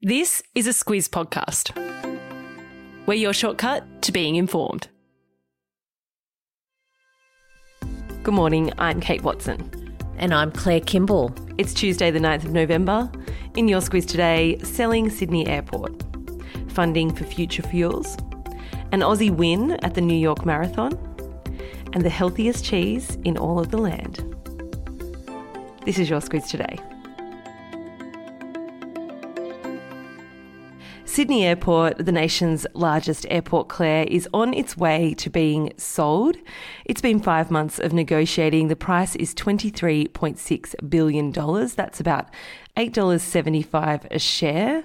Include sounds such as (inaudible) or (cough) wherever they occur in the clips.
This is a Squiz podcast. We're your shortcut to being informed. Good morning, I'm Kate Watson. And I'm Claire Kimball. It's Tuesday, the 9th of November. In your Squiz today, selling Sydney Airport, funding for future fuels, an Aussie win at the New York Marathon, and the healthiest cheese in all of the land. This is your Squiz today. Sydney Airport, the nation's largest airport, Claire, is on its way to being sold. It's been five months of negotiating. The price is $23.6 billion. That's about $8.75 a share.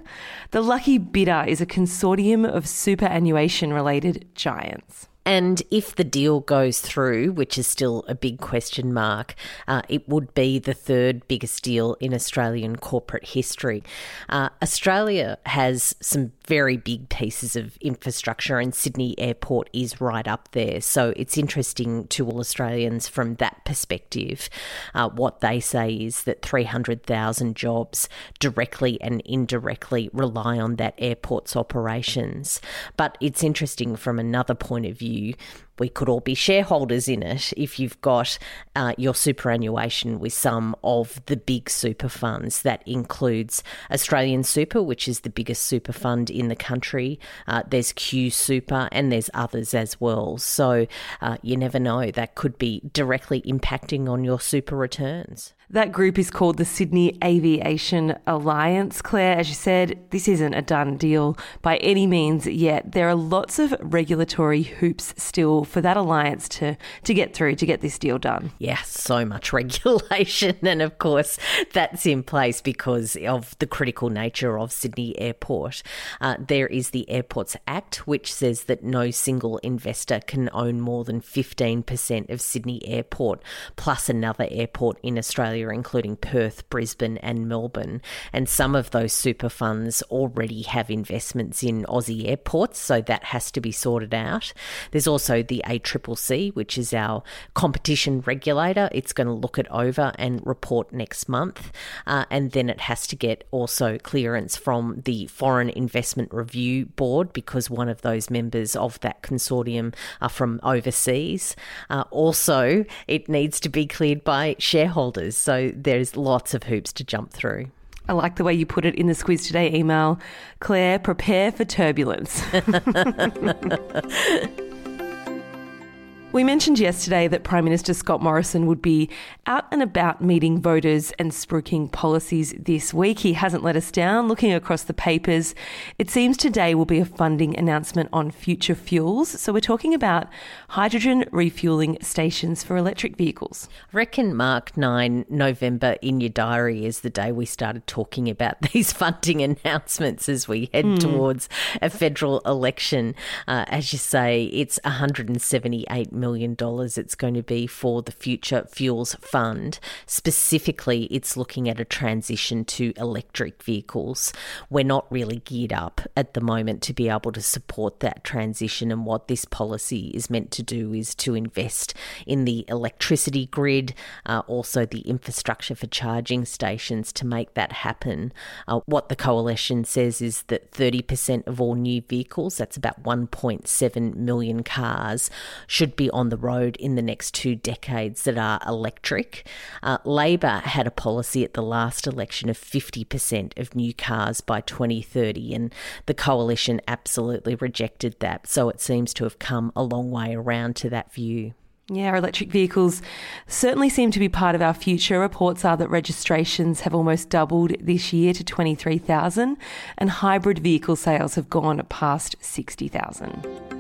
The lucky bidder is a consortium of superannuation related giants. And if the deal goes through, which is still a big question mark, uh, it would be the third biggest deal in Australian corporate history. Uh, Australia has some very big pieces of infrastructure, and Sydney Airport is right up there. So it's interesting to all Australians from that perspective. Uh, what they say is that 300,000 jobs directly and indirectly rely on that airport's operations. But it's interesting from another point of view we could all be shareholders in it if you've got uh, your superannuation with some of the big super funds. That includes Australian Super, which is the biggest super fund in the country. Uh, there's Q Super, and there's others as well. So uh, you never know. That could be directly impacting on your super returns. That group is called the Sydney Aviation Alliance. Claire, as you said, this isn't a done deal by any means yet. There are lots of regulatory hoops still for that alliance to, to get through, to get this deal done. Yeah, so much (laughs) regulation. And of course, that's in place because of the critical nature of Sydney Airport. Uh, there is the Airports Act, which says that no single investor can own more than 15% of Sydney Airport, plus another airport in Australia including Perth, Brisbane, and Melbourne. And some of those super funds already have investments in Aussie airports, so that has to be sorted out. There's also the ACCC, which is our competition regulator. It's going to look it over and report next month. Uh, and then it has to get also clearance from the Foreign Investment Review Board because one of those members of that consortium are from overseas. Uh, also, it needs to be cleared by shareholders. So there's lots of hoops to jump through. I like the way you put it in the Squiz Today email. Claire, prepare for turbulence. (laughs) (laughs) We mentioned yesterday that Prime Minister Scott Morrison would be out and about meeting voters and spruiking policies this week. He hasn't let us down. Looking across the papers, it seems today will be a funding announcement on future fuels. So we're talking about hydrogen refueling stations for electric vehicles. I reckon Mark 9 November in your diary is the day we started talking about (laughs) these funding announcements as we head mm. towards a federal election. Uh, as you say, it's 178 million it's going to be for the Future Fuels Fund. Specifically, it's looking at a transition to electric vehicles. We're not really geared up at the moment to be able to support that transition, and what this policy is meant to do is to invest in the electricity grid, uh, also the infrastructure for charging stations to make that happen. Uh, what the coalition says is that 30% of all new vehicles, that's about 1.7 million cars, should be on the road in the next two decades that are electric. Uh, Labor had a policy at the last election of 50% of new cars by 2030, and the coalition absolutely rejected that. So it seems to have come a long way around to that view. Yeah, electric vehicles certainly seem to be part of our future. Reports are that registrations have almost doubled this year to 23,000, and hybrid vehicle sales have gone past 60,000.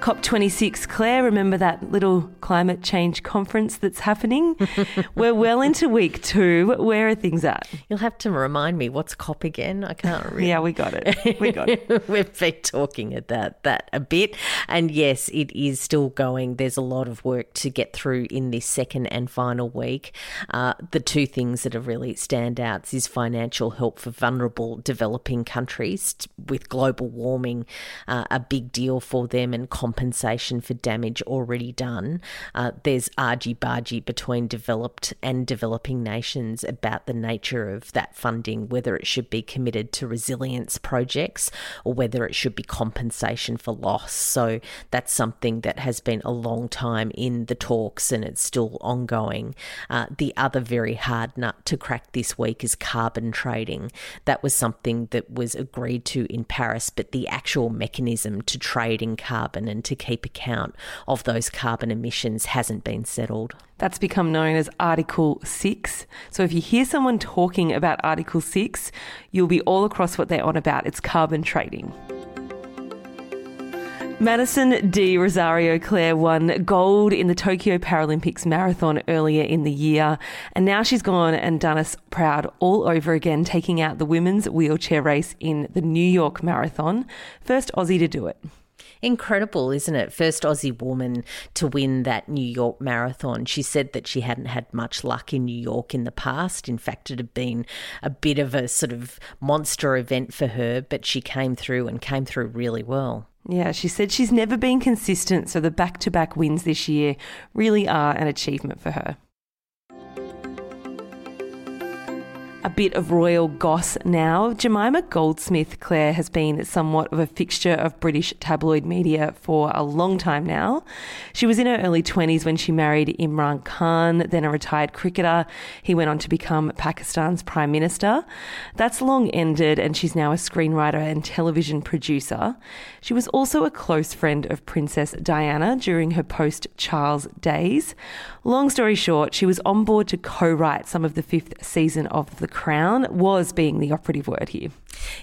COP26, Claire, remember that little climate change conference that's happening? (laughs) We're well into week two. Where are things at? You'll have to remind me what's COP again. I can't (laughs) remember. yeah, we got it. We got it. (laughs) We've been talking about that a bit. And yes, it is still going. There's a lot of work to get through in this second and final week. Uh, the two things that are really standouts is financial help for vulnerable developing countries with global warming, uh, a big deal for them and compensation for damage already done. Uh, there's argy bargy between developed and developing nations about the nature of that funding, whether it should be committed to resilience projects or whether it should be compensation for loss. So that's something that has been a long time in the talks and it's still ongoing. Uh, the other very hard nut to crack this week is carbon trading. That was something that was agreed to in Paris, but the actual mechanism to trade in carbon and to keep account of those carbon emissions hasn't been settled. That's become known as Article 6. So if you hear someone talking about Article 6, you'll be all across what they're on about. It's carbon trading. Madison de Rozario Claire won gold in the Tokyo Paralympics marathon earlier in the year, and now she's gone and done us proud all over again, taking out the women's wheelchair race in the New York Marathon. First Aussie to do it. Incredible, isn't it? First Aussie woman to win that New York Marathon. She said that she hadn't had much luck in New York in the past. In fact, it had been a bit of a sort of monster event for her, but she came through and came through really well. Yeah, she said she's never been consistent, so the back to back wins this year really are an achievement for her. A bit of royal goss now. Jemima Goldsmith Claire has been somewhat of a fixture of British tabloid media for a long time now. She was in her early 20s when she married Imran Khan, then a retired cricketer. He went on to become Pakistan's Prime Minister. That's long ended, and she's now a screenwriter and television producer. She was also a close friend of Princess Diana during her post Charles days. Long story short, she was on board to co write some of the fifth season of The Crown, was being the operative word here.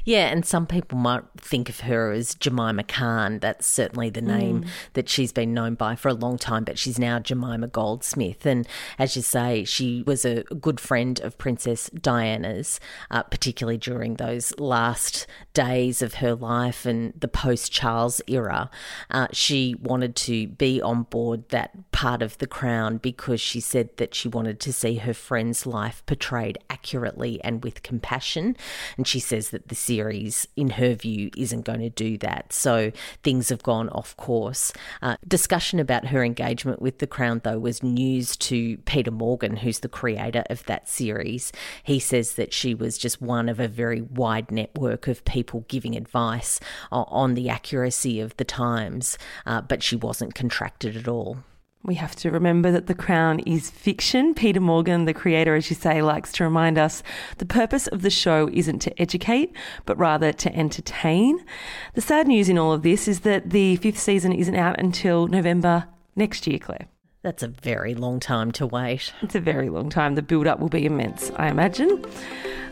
Yeah, and some people might think of her as Jemima Khan. That's certainly the name mm. that she's been known by for a long time, but she's now Jemima Goldsmith. And as you say, she was a good friend of Princess Diana's, uh, particularly during those last days of her life and the post Charles era. Uh, she wanted to be on board that part of the crown because she said that she wanted to see her friend's life portrayed accurately and with compassion. And she says that the series, in her view, isn't going to do that. So things have gone off course. Uh, discussion about her engagement with The Crown, though, was news to Peter Morgan, who's the creator of that series. He says that she was just one of a very wide network of people giving advice on the accuracy of the times, uh, but she wasn't contracted at all. We have to remember that The Crown is fiction. Peter Morgan, the creator, as you say, likes to remind us the purpose of the show isn't to educate, but rather to entertain. The sad news in all of this is that the fifth season isn't out until November next year, Claire. That's a very long time to wait. It's a very long time. The build up will be immense, I imagine.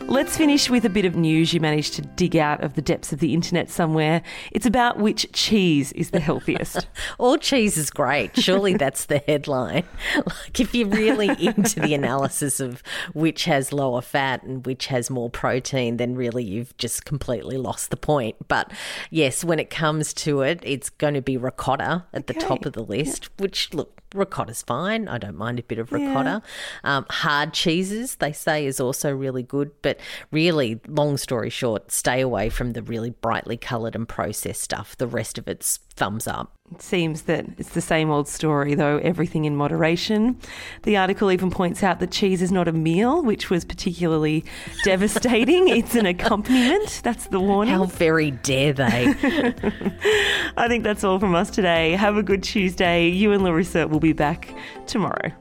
Let's finish with a bit of news you managed to dig out of the depths of the internet somewhere. It's about which cheese is the healthiest. (laughs) All cheese is great. Surely (laughs) that's the headline. Like, if you're really into the analysis of which has lower fat and which has more protein, then really you've just completely lost the point. But yes, when it comes to it, it's going to be ricotta at okay. the top of the list, yeah. which, look, ricotta's fine. I don't mind a bit of ricotta. Yeah. Um, hard cheeses, they say, is also really good. But really, long story short, stay away from the really brightly coloured and processed stuff. The rest of it's thumbs up. It seems that it's the same old story, though, everything in moderation. The article even points out that cheese is not a meal, which was particularly devastating. (laughs) It's an accompaniment. That's the warning. How very dare they? (laughs) I think that's all from us today. Have a good Tuesday. You and Larissa will be back tomorrow.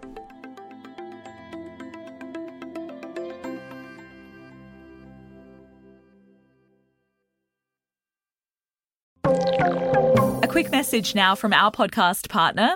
Message now from our podcast partner,